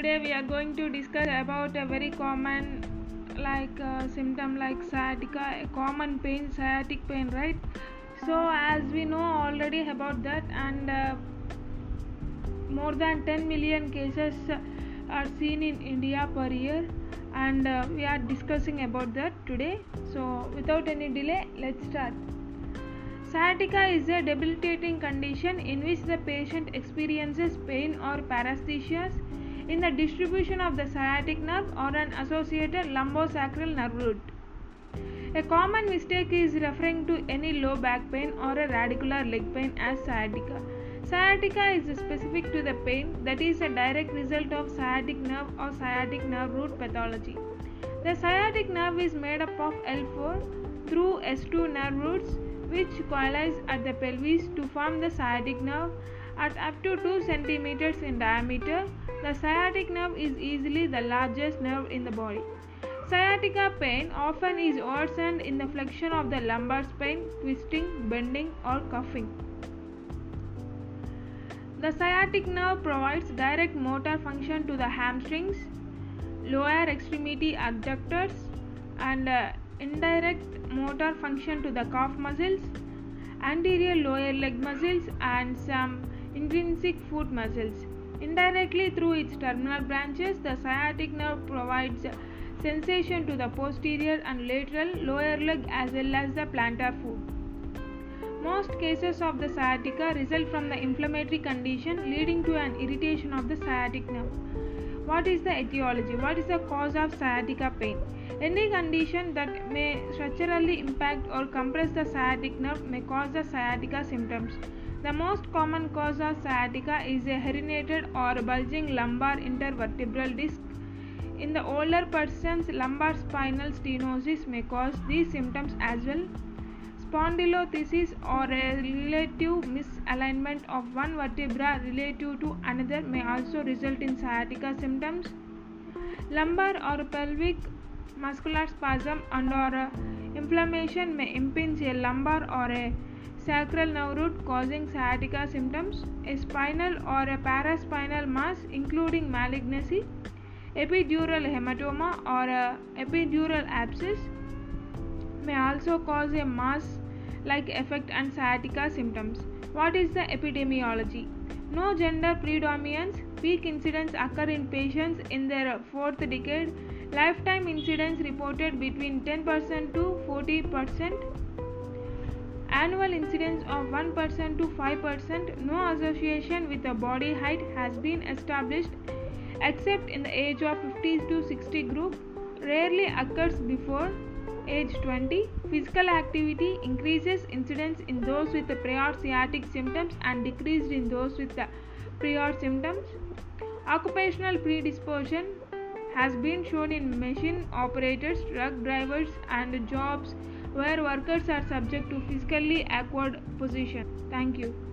today we are going to discuss about a very common like uh, symptom like sciatica common pain sciatic pain right? So as we know already about that and uh, more than 10 million cases are seen in india per year and uh, we are discussing about that today. So without any delay let's start. Sciatica is a debilitating condition in which the patient experiences pain or paresthesias in the distribution of the sciatic nerve or an associated lumbosacral nerve root. A common mistake is referring to any low back pain or a radicular leg pain as sciatica. Sciatica is specific to the pain that is a direct result of sciatic nerve or sciatic nerve root pathology. The sciatic nerve is made up of L4 through S2 nerve roots which coalesce at the pelvis to form the sciatic nerve at up to 2 cm in diameter. The sciatic nerve is easily the largest nerve in the body. Sciatica pain often is worsened in the flexion of the lumbar spine, twisting, bending, or cuffing. The sciatic nerve provides direct motor function to the hamstrings, lower extremity adductors, and uh, indirect motor function to the calf muscles, anterior lower leg muscles, and some intrinsic foot muscles. Indirectly through its terminal branches, the sciatic nerve provides sensation to the posterior and lateral lower leg as well as the plantar foot. Most cases of the sciatica result from the inflammatory condition leading to an irritation of the sciatic nerve. What is the etiology? What is the cause of sciatica pain? Any condition that may structurally impact or compress the sciatic nerve may cause the sciatica symptoms. The most common cause of sciatica is a herniated or bulging lumbar intervertebral disc. In the older persons, lumbar spinal stenosis may cause these symptoms as well. Spondylolisthesis or a relative misalignment of one vertebra relative to another may also result in sciatica symptoms. Lumbar or pelvic muscular spasm and or uh, inflammation may impinge a lumbar or a sacral nerve root causing sciatica symptoms. A spinal or a paraspinal mass including malignancy, epidural hematoma or a epidural abscess may also cause a mass like effect and sciatica symptoms. What is the epidemiology? No gender predominance, peak incidence occur in patients in their fourth decade Lifetime incidence reported between 10% to 40%. Annual incidence of 1% to 5%. No association with the body height has been established except in the age of 50 to 60 group. Rarely occurs before age 20. Physical activity increases incidence in those with prior sciatic symptoms and decreased in those with prior symptoms. Occupational predisposition has been shown in machine operators, truck drivers, and jobs where workers are subject to physically awkward position. Thank you.